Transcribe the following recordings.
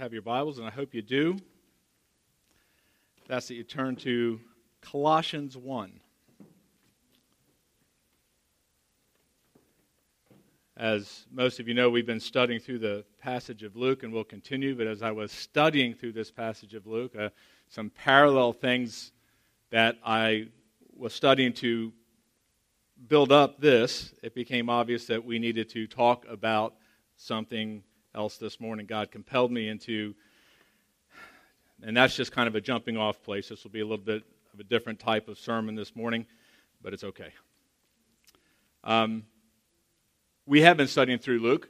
have your Bibles, and I hope you do, that's that you turn to Colossians 1. As most of you know, we've been studying through the passage of Luke, and we'll continue. But as I was studying through this passage of Luke, uh, some parallel things that I was studying to build up this, it became obvious that we needed to talk about something else this morning. God compelled me into, and that's just kind of a jumping off place. This will be a little bit of a different type of sermon this morning, but it's okay. Um, we have been studying through Luke,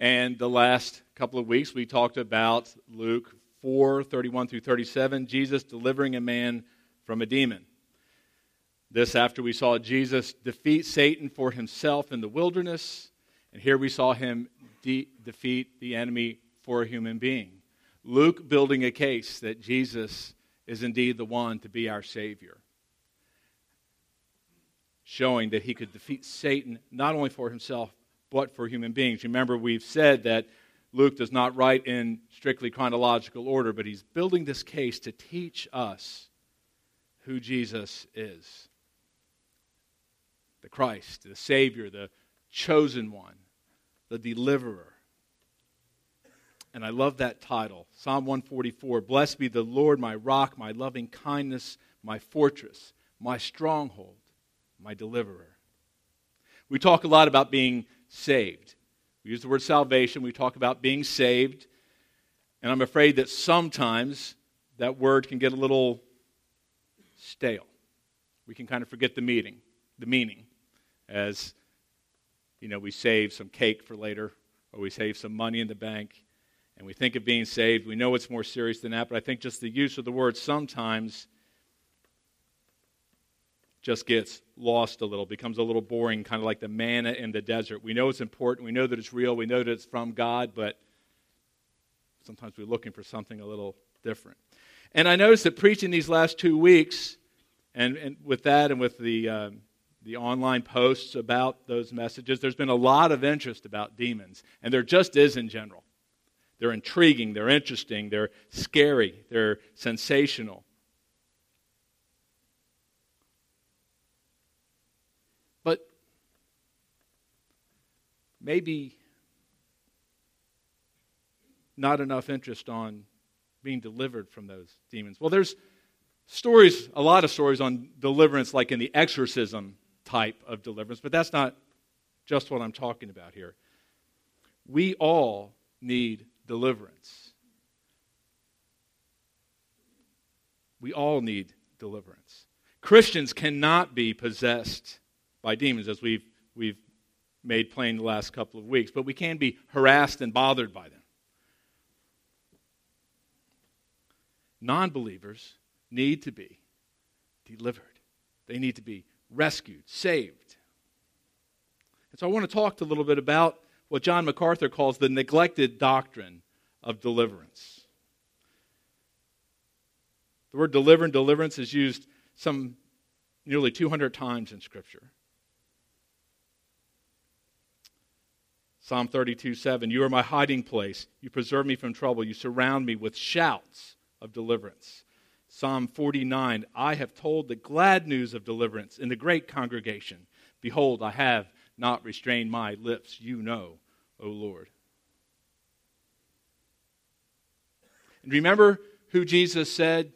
and the last couple of weeks we talked about Luke 4 31 through 37, Jesus delivering a man from a demon. This after we saw Jesus defeat Satan for himself in the wilderness, and here we saw him de- defeat the enemy for a human being. Luke building a case that Jesus is indeed the one to be our Savior, showing that he could defeat Satan not only for himself, but for human beings. Remember, we've said that Luke does not write in strictly chronological order, but he's building this case to teach us who Jesus is the Christ, the Savior, the chosen one, the deliverer. And I love that title Psalm 144 Blessed be the Lord, my rock, my loving kindness, my fortress, my stronghold, my deliverer. We talk a lot about being saved. We use the word salvation, we talk about being saved. And I'm afraid that sometimes that word can get a little stale. We can kind of forget the meaning, the meaning, as you know, we save some cake for later, or we save some money in the bank, and we think of being saved. We know it's more serious than that, but I think just the use of the word sometimes just gets lost a little, becomes a little boring, kind of like the manna in the desert. We know it's important, we know that it's real, we know that it's from God, but sometimes we're looking for something a little different. And I noticed that preaching these last two weeks, and, and with that and with the. Um, the online posts about those messages, there's been a lot of interest about demons, and there just is in general. They're intriguing, they're interesting, they're scary, they're sensational. But maybe not enough interest on being delivered from those demons. Well, there's stories, a lot of stories on deliverance, like in the exorcism type of deliverance, but that's not just what I'm talking about here. We all need deliverance. We all need deliverance. Christians cannot be possessed by demons, as we've, we've made plain the last couple of weeks, but we can be harassed and bothered by them. Non believers need to be delivered, they need to be rescued, saved. And so I want to talk a little bit about what John MacArthur calls the neglected doctrine of deliverance. The word deliver and deliverance is used some nearly 200 times in Scripture. Psalm 32 7 You are my hiding place. You preserve me from trouble. You surround me with shouts of deliverance. Psalm 49 I have told the glad news of deliverance in the great congregation. Behold, I have not restrained my lips. You know, O Lord. And remember who Jesus said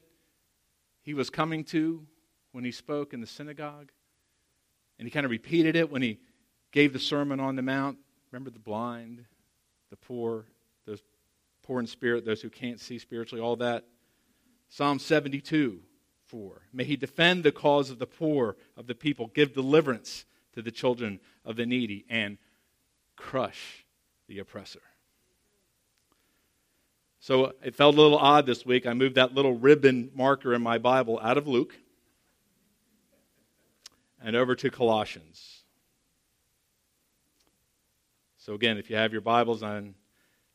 he was coming to when he spoke in the synagogue? And he kind of repeated it when he gave the Sermon on the Mount. Remember the blind, the poor, those poor in spirit, those who can't see spiritually, all that. Psalm 72 4. May he defend the cause of the poor of the people, give deliverance to the children of the needy, and crush the oppressor. So it felt a little odd this week. I moved that little ribbon marker in my Bible out of Luke and over to Colossians. So, again, if you have your Bibles on,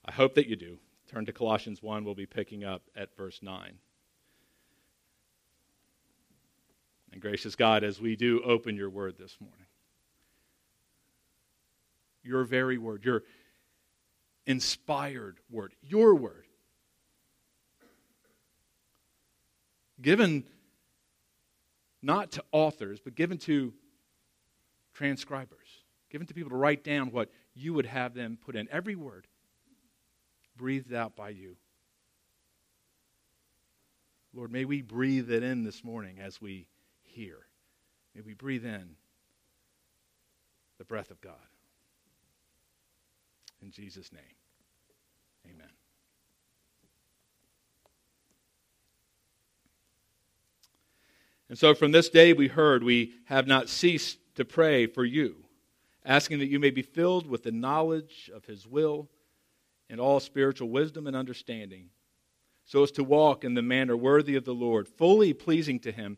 I hope that you do. Turn to Colossians 1. We'll be picking up at verse 9. And gracious God, as we do open your word this morning, your very word, your, inspired word, your word. Given not to authors, but given to transcribers, given to people to write down what you would have them put in. Every word breathed out by you. Lord, may we breathe it in this morning as we hear. May we breathe in the breath of God. In Jesus' name, amen. And so from this day we heard, we have not ceased to pray for you, asking that you may be filled with the knowledge of his will and all spiritual wisdom and understanding, so as to walk in the manner worthy of the Lord, fully pleasing to him,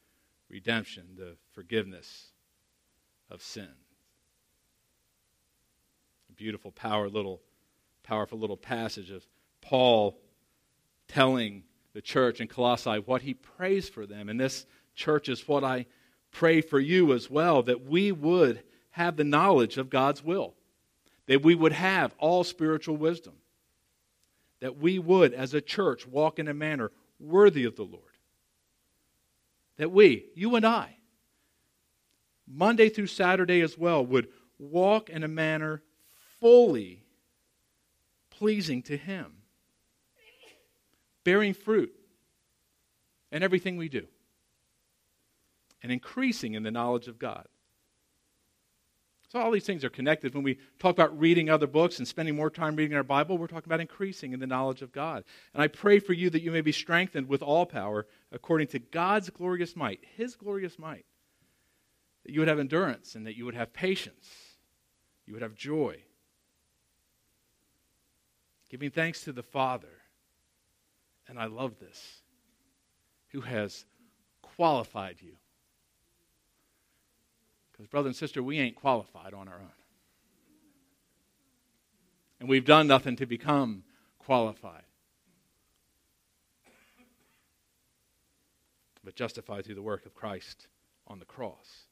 redemption, the forgiveness of sin. A beautiful, power little, powerful little passage of Paul telling the church in Colossae what he prays for them. And this church is what I pray for you as well that we would have the knowledge of God's will, that we would have all spiritual wisdom, that we would, as a church, walk in a manner worthy of the Lord. That we, you and I, Monday through Saturday as well, would walk in a manner fully pleasing to Him, bearing fruit in everything we do and increasing in the knowledge of God. So, all these things are connected. When we talk about reading other books and spending more time reading our Bible, we're talking about increasing in the knowledge of God. And I pray for you that you may be strengthened with all power according to God's glorious might, His glorious might. That you would have endurance and that you would have patience, you would have joy. Giving thanks to the Father, and I love this, who has qualified you because, brother and sister, we ain't qualified on our own. And we've done nothing to become qualified. But justified through the work of Christ on the cross.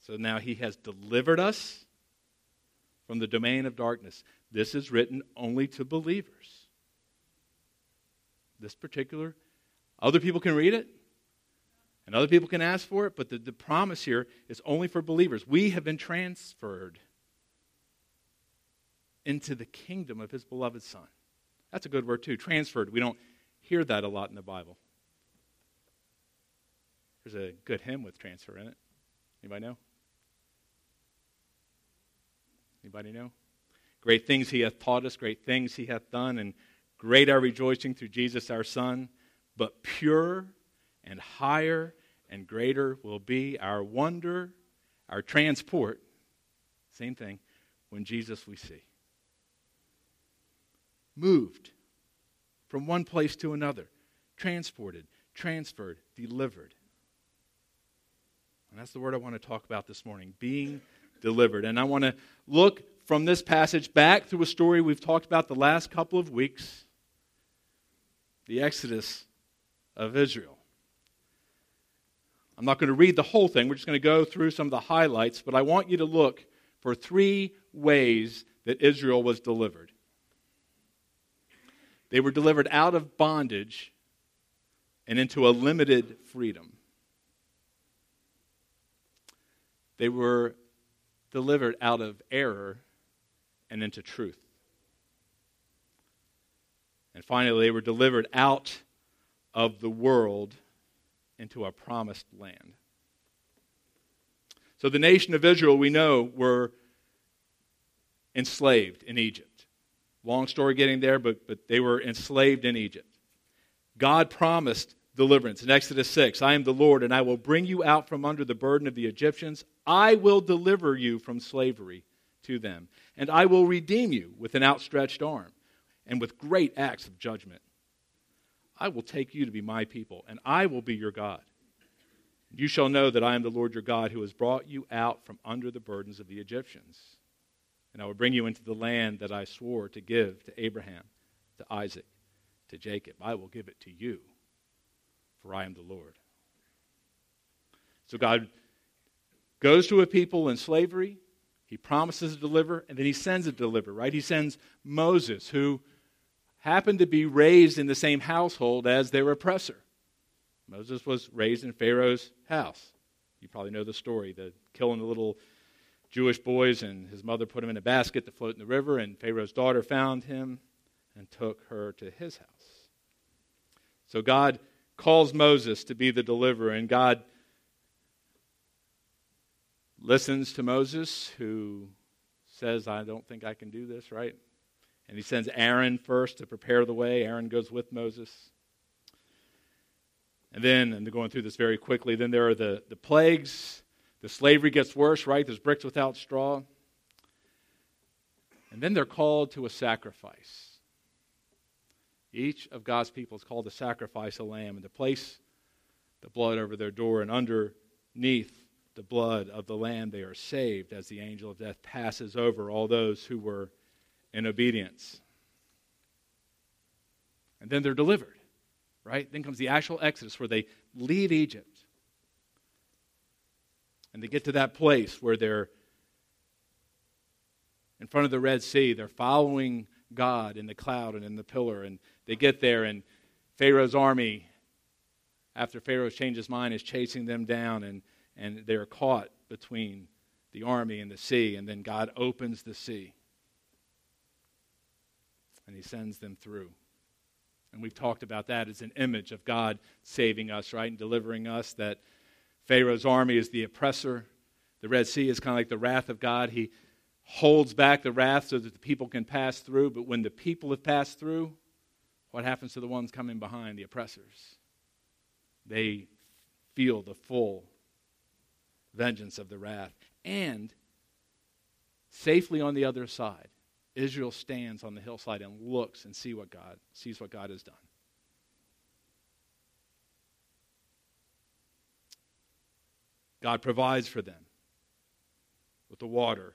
So now he has delivered us from the domain of darkness. This is written only to believers. This particular, other people can read it, and other people can ask for it, but the, the promise here is only for believers. We have been transferred into the kingdom of his beloved Son. That's a good word, too. Transferred. We don't hear that a lot in the Bible. There's a good hymn with transfer in it. Anybody know? Anybody know? Great things he hath taught us, great things he hath done, and great our rejoicing through Jesus our Son. But pure and higher and greater will be our wonder, our transport. Same thing, when Jesus we see. Moved from one place to another, transported, transferred, delivered. And that's the word I want to talk about this morning being delivered. And I want to look from this passage back through a story we've talked about the last couple of weeks the Exodus of Israel. I'm not going to read the whole thing. We're just going to go through some of the highlights, but I want you to look for three ways that Israel was delivered. They were delivered out of bondage and into a limited freedom. They were delivered out of error and into truth. And finally, they were delivered out of the world into a promised land. So the nation of Israel, we know, were enslaved in Egypt. Long story getting there, but, but they were enslaved in Egypt. God promised deliverance in Exodus 6 I am the Lord, and I will bring you out from under the burden of the Egyptians. I will deliver you from slavery to them. And I will redeem you with an outstretched arm and with great acts of judgment. I will take you to be my people, and I will be your God. You shall know that I am the Lord your God who has brought you out from under the burdens of the Egyptians. And I will bring you into the land that I swore to give to Abraham, to Isaac, to Jacob. I will give it to you, for I am the Lord. So God goes to a people in slavery, he promises to deliver, and then he sends a deliver, right? He sends Moses, who happened to be raised in the same household as their oppressor. Moses was raised in Pharaoh's house. You probably know the story the killing the little Jewish boys, and his mother put him in a basket to float in the river, and Pharaoh's daughter found him and took her to his house. So God calls Moses to be the deliverer, and God listens to Moses, who says, I don't think I can do this, right? And he sends Aaron first to prepare the way. Aaron goes with Moses. And then, and they're going through this very quickly, then there are the, the plagues. The slavery gets worse, right? There's bricks without straw. And then they're called to a sacrifice. Each of God's people is called to sacrifice a lamb and to place the blood over their door, and underneath the blood of the lamb they are saved as the angel of death passes over all those who were in obedience. And then they're delivered, right? Then comes the actual Exodus where they leave Egypt. And they get to that place where they're in front of the Red Sea. They're following God in the cloud and in the pillar. And they get there, and Pharaoh's army, after Pharaoh's changed his mind, is chasing them down, and, and they're caught between the army and the sea. And then God opens the sea and he sends them through. And we've talked about that as an image of God saving us, right, and delivering us. That Pharaoh's army is the oppressor. The Red Sea is kind of like the wrath of God. He holds back the wrath so that the people can pass through. But when the people have passed through, what happens to the ones coming behind, the oppressors? They feel the full vengeance of the wrath. And safely on the other side, Israel stands on the hillside and looks and see what God sees what God has done. God provides for them with the water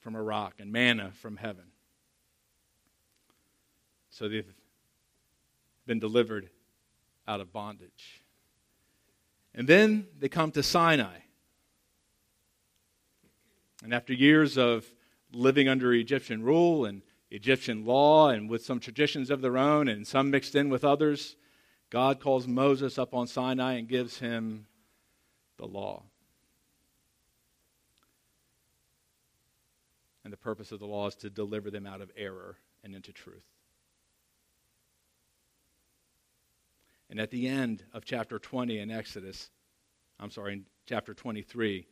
from a rock and manna from heaven. So they've been delivered out of bondage. And then they come to Sinai. And after years of living under Egyptian rule and Egyptian law and with some traditions of their own and some mixed in with others, God calls Moses up on Sinai and gives him the law. And the purpose of the law is to deliver them out of error and into truth. And at the end of chapter 20 in Exodus, I'm sorry, in chapter 23,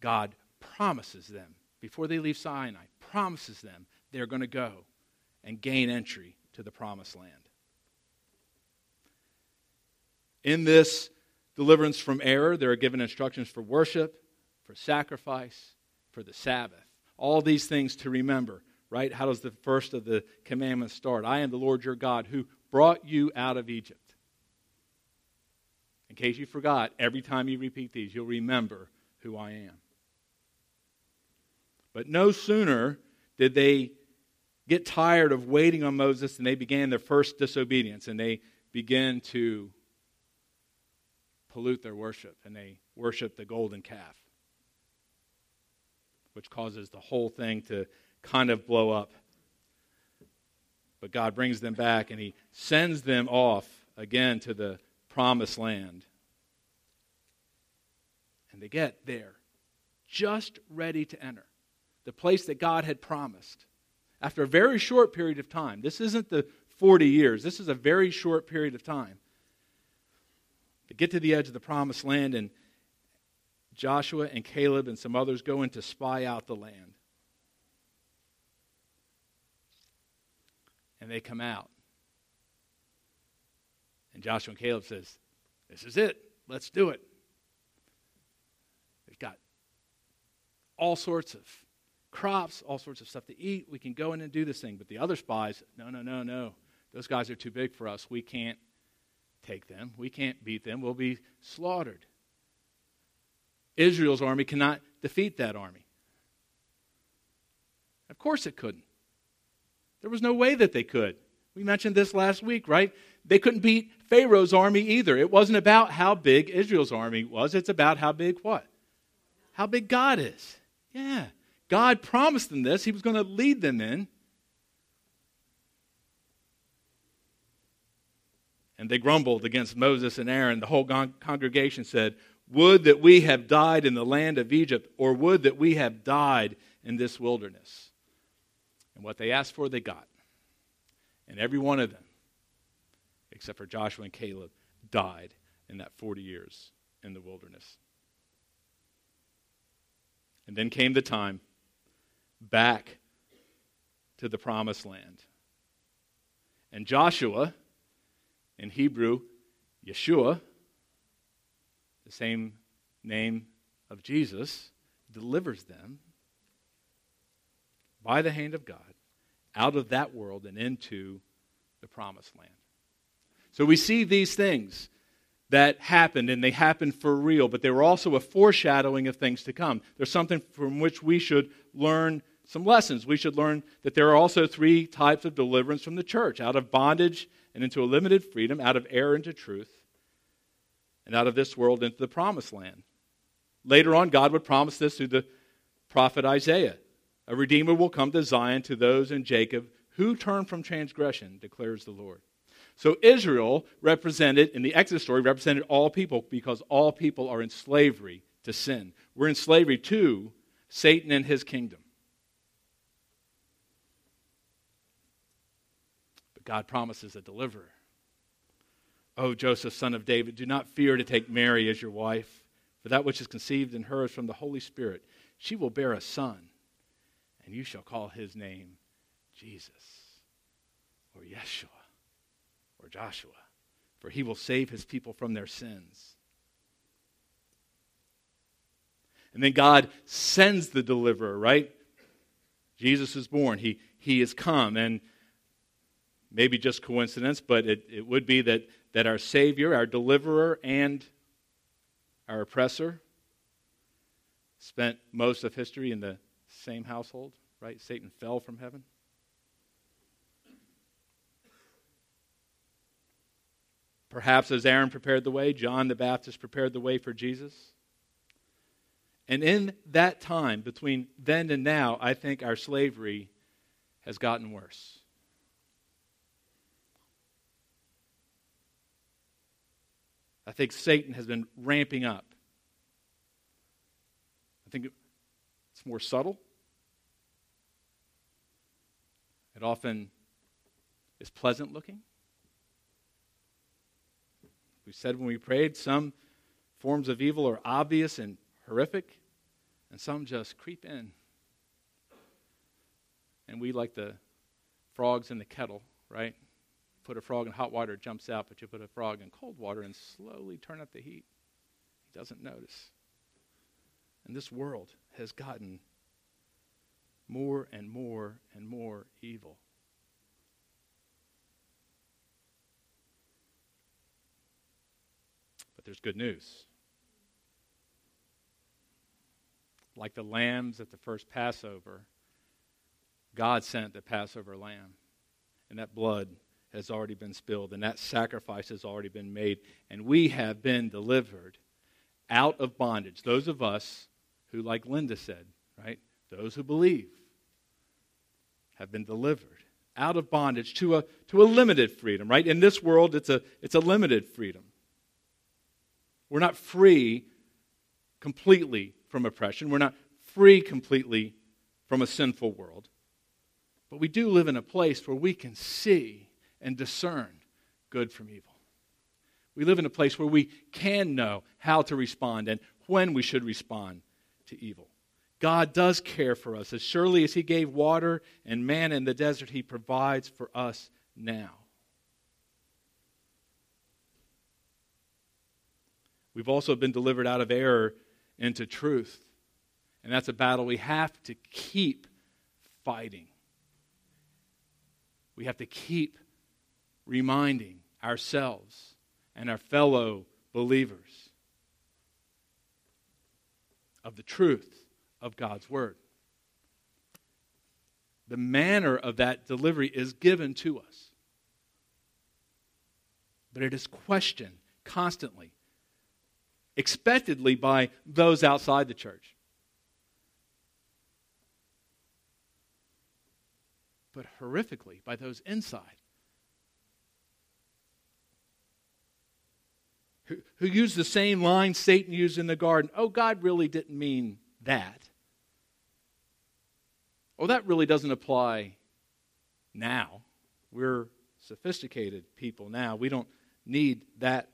God promises them before they leave Sinai, promises them they're going to go and gain entry to the promised land. In this deliverance from error, they are given instructions for worship, for sacrifice, for the Sabbath. All these things to remember, right? How does the first of the commandments start? I am the Lord your God who brought you out of Egypt. In case you forgot, every time you repeat these, you'll remember who I am. But no sooner did they get tired of waiting on Moses and they began their first disobedience and they began to pollute their worship and they worship the golden calf, which causes the whole thing to kind of blow up. But God brings them back and He sends them off again to the promised land. And they get there, just ready to enter the place that God had promised. After a very short period of time, this isn't the 40 years, this is a very short period of time. They get to the edge of the promised land, and Joshua and Caleb and some others go in to spy out the land. And they come out. And Joshua and Caleb says, This is it. Let's do it. They've got all sorts of crops, all sorts of stuff to eat. We can go in and do this thing. But the other spies, no, no, no, no. Those guys are too big for us. We can't take them. We can't beat them. We'll be slaughtered. Israel's army cannot defeat that army. Of course it couldn't. There was no way that they could. We mentioned this last week, right? They couldn't beat Pharaoh's army either. It wasn't about how big Israel's army was, it's about how big what? How big God is. Yeah. God promised them this, He was going to lead them in. And they grumbled against Moses and Aaron. The whole congregation said, Would that we have died in the land of Egypt, or would that we have died in this wilderness. And what they asked for, they got. And every one of them, except for Joshua and Caleb, died in that 40 years in the wilderness. And then came the time back to the promised land. And Joshua, in Hebrew, Yeshua, the same name of Jesus, delivers them by the hand of God out of that world and into the promised land. So we see these things that happened, and they happened for real, but they were also a foreshadowing of things to come. There's something from which we should learn some lessons. We should learn that there are also three types of deliverance from the church out of bondage and into a limited freedom, out of error into truth, and out of this world into the promised land. Later on, God would promise this through the prophet Isaiah. A redeemer will come to Zion to those in Jacob who turn from transgression, declares the Lord. So Israel represented, in the Exodus story, represented all people because all people are in slavery to sin. We're in slavery to Satan and his kingdom. But God promises a deliverer. Oh, Joseph, son of David, do not fear to take Mary as your wife, for that which is conceived in her is from the Holy Spirit. She will bear a son and you shall call his name Jesus or Yeshua or Joshua, for he will save his people from their sins. And then God sends the deliverer, right? Jesus is born. He, he has come. And maybe just coincidence, but it, it would be that, that our Savior, our deliverer, and our oppressor spent most of history in the same household, right? Satan fell from heaven. Perhaps as Aaron prepared the way, John the Baptist prepared the way for Jesus. And in that time, between then and now, I think our slavery has gotten worse. I think Satan has been ramping up. I think it's more subtle. It often is pleasant looking. We said when we prayed, some forms of evil are obvious and horrific, and some just creep in. And we, like the frogs in the kettle, right? Put a frog in hot water, it jumps out, but you put a frog in cold water and slowly turn up the heat. He doesn't notice. And this world has gotten more and more and more evil. But there's good news. Like the lambs at the first Passover, God sent the Passover lamb, and that blood has already been spilled, and that sacrifice has already been made, and we have been delivered out of bondage. Those of us who, like Linda said, right, those who believe have been delivered out of bondage to a, to a limited freedom, right? In this world, it's a, it's a limited freedom. We're not free completely from oppression. We're not free completely from a sinful world. But we do live in a place where we can see and discern good from evil. We live in a place where we can know how to respond and when we should respond to evil. God does care for us. As surely as He gave water and manna in the desert, He provides for us now. We've also been delivered out of error into truth. And that's a battle we have to keep fighting. We have to keep reminding ourselves and our fellow believers of the truth of God's Word. The manner of that delivery is given to us, but it is questioned constantly, expectedly by those outside the church. But horrifically by those inside. Who, who used the same line Satan used in the garden. Oh, God really didn't mean that. Oh, that really doesn't apply now. We're sophisticated people now. We don't need that.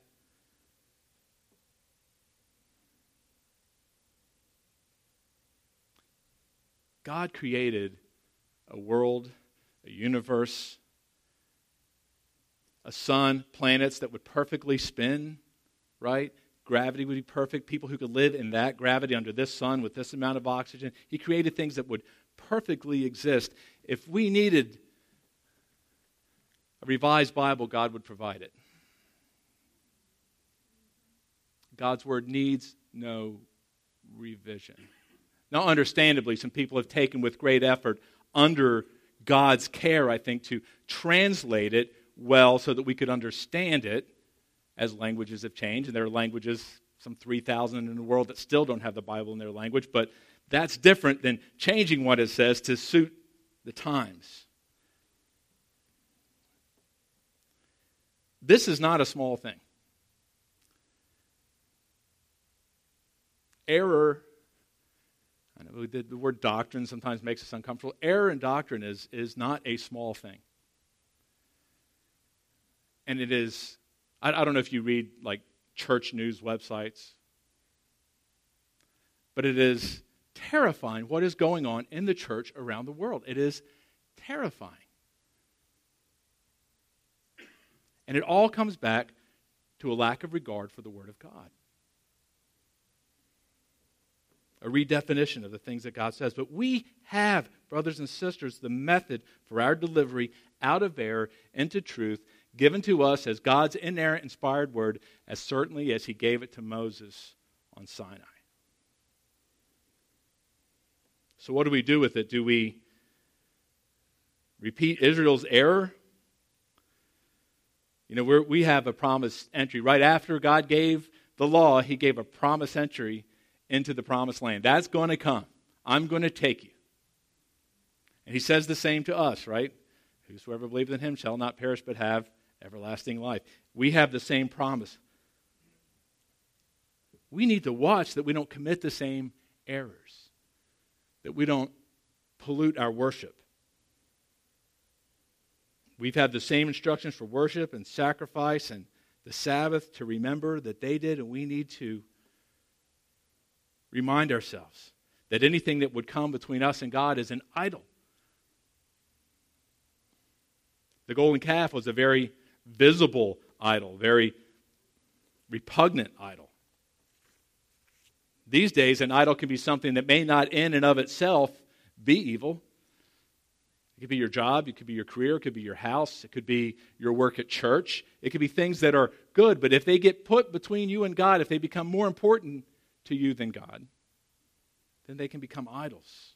God created a world, a universe, a sun, planets that would perfectly spin right? Gravity would be perfect. People who could live in that gravity under this sun with this amount of oxygen. He created things that would perfectly exist. If we needed a revised Bible, God would provide it. God's word needs no revision. Now, understandably, some people have taken with great effort under God's care, I think, to translate it well so that we could understand it as languages have changed. And there are languages, some 3,000 in the world, that still don't have the Bible in their language. But that's different than changing what it says to suit the times. This is not a small thing. Error, I know the, the word doctrine sometimes makes us uncomfortable. Error in doctrine is, is not a small thing. And it is I, I don't know if you read like church news websites, but it is terrifying what is going on in the church around the world. It is terrifying. And it all comes back to a lack of regard for the Word of God. A redefinition of the things that God says. But we have, brothers and sisters, the method for our delivery out of error into truth given to us as God's inerrant, inspired word, as certainly as he gave it to Moses on Sinai. So, what do we do with it? Do we repeat Israel's error? You know, we have a promised entry. Right after God gave the law, he gave a promised entry into the promised land. That's going to come. I'm going to take you. And he says the same to us, right? Whosoever believes in him shall not perish but have everlasting life. We have the same promise. We need to watch that we don't commit the same errors, that we don't pollute our worship. We've had the same instructions for worship and sacrifice and the Sabbath to remember that they did, and we need to remind ourselves that anything that would come between us and God is an idol. The golden calf was a very visible idol, very repugnant idol. These days, an idol can be something that may not in and of itself be evil. It could be your job, it could be your career, it could be your house, it could be your work at church. It could be things that are good, but if they get put between you and God, if they become more important to you than God, then they can become idols.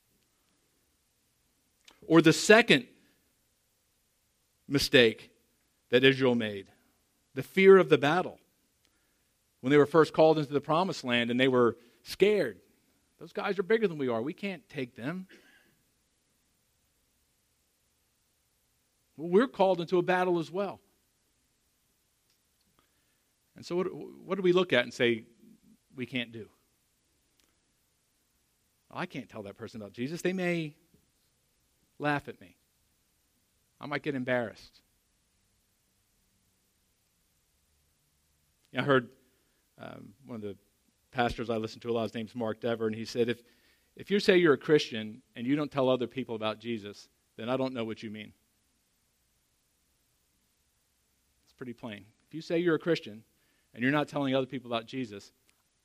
Or the second mistake that Israel made the fear of the battle. When they were first called into the promised land and they were scared, those guys are bigger than we are. We can't take them. Well, we're called into a battle as well. And so, what, what do we look at and say we can't do? Well, I can't tell that person about Jesus. They may laugh at me, I might get embarrassed. I heard um, one of the pastors I listen to a lot, his name's Mark Dever, and he said, if, if you say you're a Christian and you don't tell other people about Jesus, then I don't know what you mean. It's pretty plain. If you say you're a Christian and you're not telling other people about Jesus,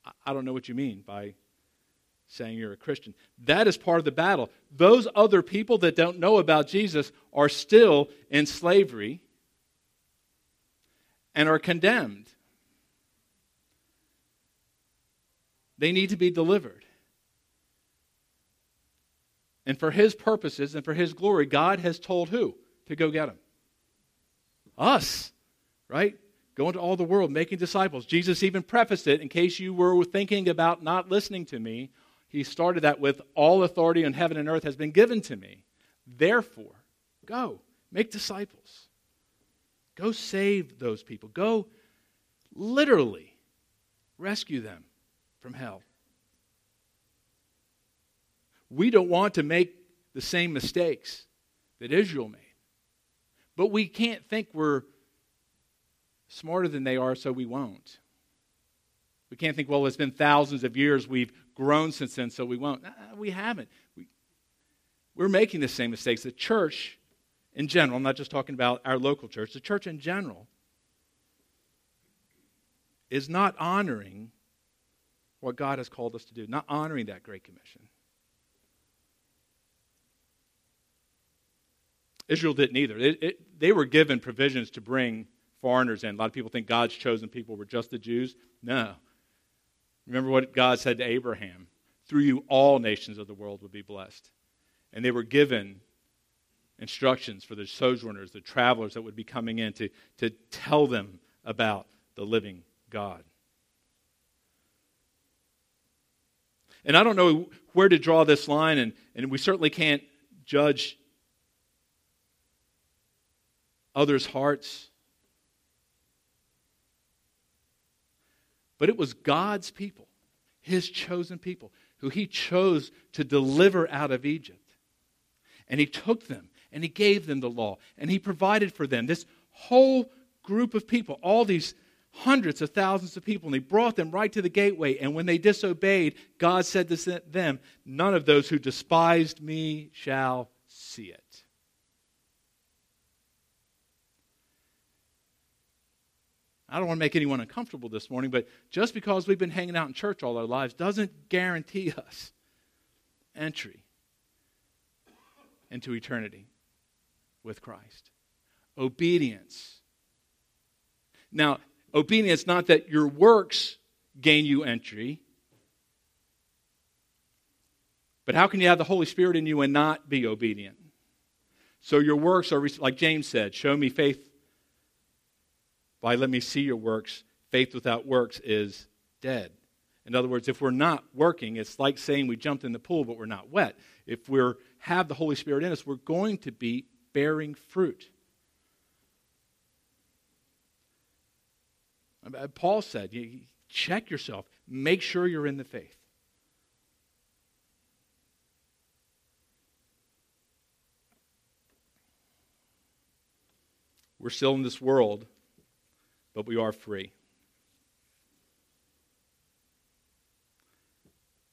I, I don't know what you mean by saying you're a Christian. That is part of the battle. Those other people that don't know about Jesus are still in slavery and are condemned. They need to be delivered. And for his purposes and for his glory, God has told who to go get them? Us, right? Go into all the world, making disciples. Jesus even prefaced it in case you were thinking about not listening to me. He started that with all authority on heaven and earth has been given to me. Therefore, go, make disciples. Go save those people. Go literally rescue them from hell. We don't want to make the same mistakes that Israel made. But we can't think we're smarter than they are, so we won't. We can't think, well, it's been thousands of years, we've grown since then, so we won't. we haven't. We, we're making the same mistakes. The church in general, I'm not just talking about our local church, the church in general is not honoring what God has called us to do, not honoring that Great Commission. Israel didn't either. It, it, they were given provisions to bring foreigners in. A lot of people think God's chosen people were just the Jews. No. Remember what God said to Abraham through you, all nations of the world would be blessed. And they were given instructions for the sojourners, the travelers that would be coming in to, to tell them about the living God. And I don't know where to draw this line, and, and we certainly can't judge others' hearts. But it was God's people, his chosen people, who he chose to deliver out of Egypt. And he took them and he gave them the law and he provided for them this whole group of people, all these hundreds of thousands of people, and he brought them right to the gateway. And when they disobeyed, God said to them, None of those who despised me shall see it. I don't want to make anyone uncomfortable this morning, but just because we've been hanging out in church all our lives doesn't guarantee us entry into eternity with Christ. Obedience. Now, obedience, not that your works gain you entry, but how can you have the Holy Spirit in you and not be obedient? So your works are, like James said, show me faith by let me see your works. Faith without works is dead. In other words, if we're not working, it's like saying we jumped in the pool but we're not wet. If we have the Holy Spirit in us, we're going to be bearing fruit. Uh, Paul said, check yourself, make sure you're in the faith. We're still in this world but we are free.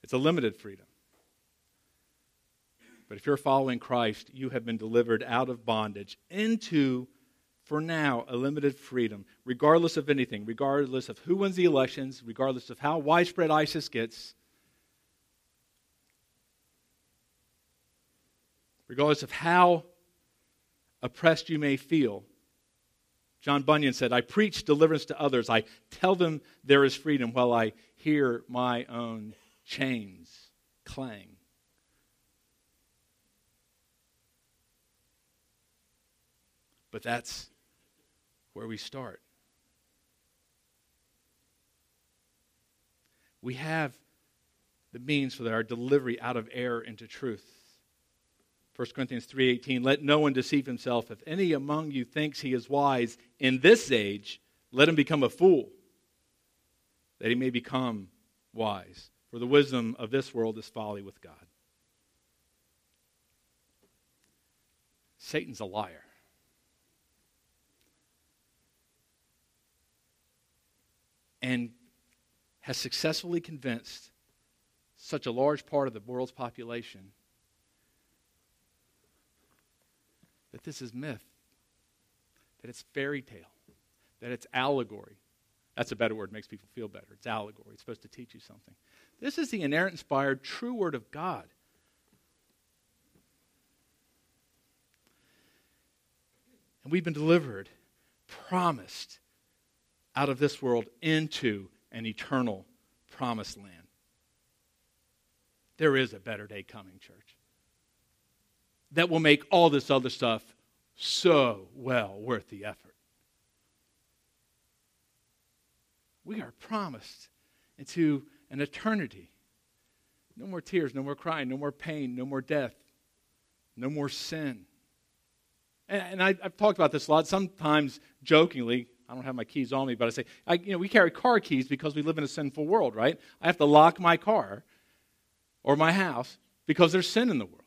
It's a limited freedom. But if you're following Christ, you have been delivered out of bondage into, for now, a limited freedom, regardless of anything, regardless of who wins the elections, regardless of how widespread ISIS gets, regardless of how oppressed you may feel. John Bunyan said, I preach deliverance to others. I tell them there is freedom while I hear my own chains clang. But that's where we start. We have the means for our delivery out of error into truth. 1 Corinthians 3:18 Let no one deceive himself if any among you thinks he is wise in this age let him become a fool that he may become wise for the wisdom of this world is folly with God Satan's a liar and has successfully convinced such a large part of the world's population that this is myth, that it's fairy tale, that it's allegory, That's a better word, makes people feel better. It's allegory. It's supposed to teach you something. This is the inerrant, inspired, true word of God. And we've been delivered, promised out of this world into an eternal promised land. There is a better day coming, church, that will make all this other stuff so well worth the effort. We are promised into an eternity. No more tears, no more crying, no more pain, no more death, no more sin. And, I, have talked about this a lot, sometimes jokingly. I don't have my keys on me, but I say, I, you know, we carry car keys because we live in a sinful world, right? I have to lock my car or my house because there's sin in the world.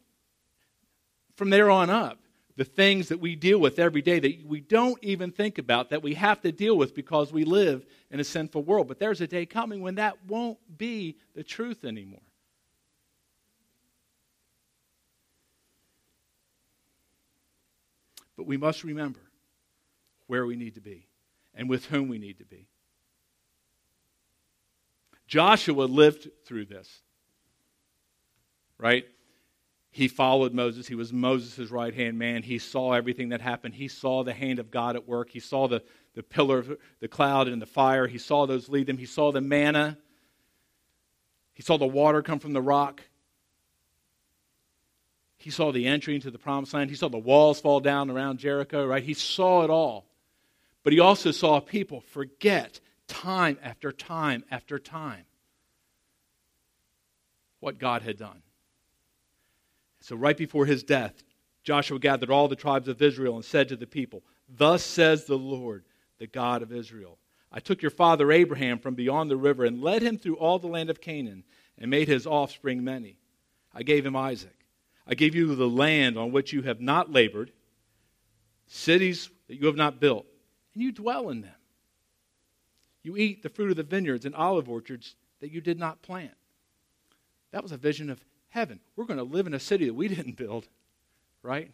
From there on up, the things that we deal with every day that we don't even think about, that we have to deal with because we live in a sinful world. But there's a day coming when that won't be the truth anymore. But we must remember where we need to be and with whom we need to be. Joshua lived through this, right? He followed Moses. He was Moses' right hand man. He saw everything that happened. He saw the hand of God at work. He saw the, the pillar, the cloud, and the fire. He saw those lead them. He saw the manna. He saw the water come from the rock. He saw the entry into the promised land. He saw the walls fall down around Jericho, right? He saw it all. But he also saw people forget time after time after time what God had done. So, right before his death, Joshua gathered all the tribes of Israel and said to the people, Thus says the Lord, the God of Israel I took your father Abraham from beyond the river and led him through all the land of Canaan and made his offspring many. I gave him Isaac. I gave you the land on which you have not labored, cities that you have not built, and you dwell in them. You eat the fruit of the vineyards and olive orchards that you did not plant. That was a vision of heaven. We're going to live in a city that we didn't build, right?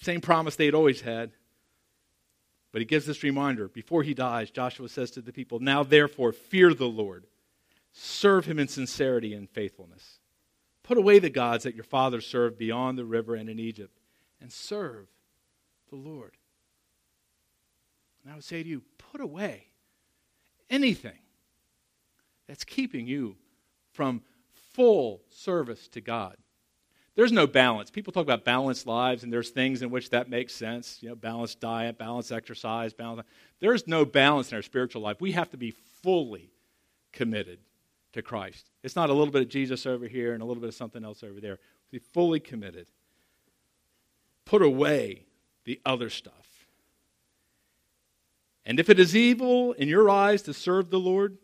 Same promise they'd always had. But he gives this reminder. Before he dies, Joshua says to the people, Now therefore, fear the Lord, serve him in sincerity and faithfulness. Put away the gods that your fathers served beyond the river and in Egypt, and serve the Lord. And I would say to you, put away anything that's keeping you from full service to God. There's no balance. People talk about balanced lives, and there's things in which that makes sense. You know, balanced diet, balanced exercise, balanced. There's no balance in our spiritual life. We have to be fully committed to Christ. It's not a little bit of Jesus over here and a little bit of something else over there. Be fully committed. Put away the other stuff. And if it is evil in your eyes to serve the Lord,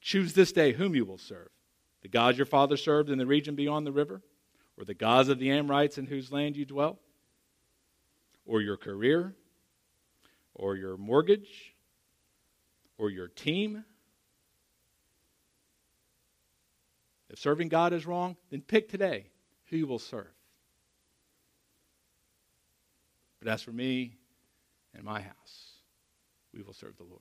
choose this day whom you will serve the gods your father served in the region beyond the river, or the gods of the Amorites in whose land you dwell, or your career, or your mortgage, or your team. If serving God is wrong, then pick today who you will serve. But as for me and my house, we will serve the Lord.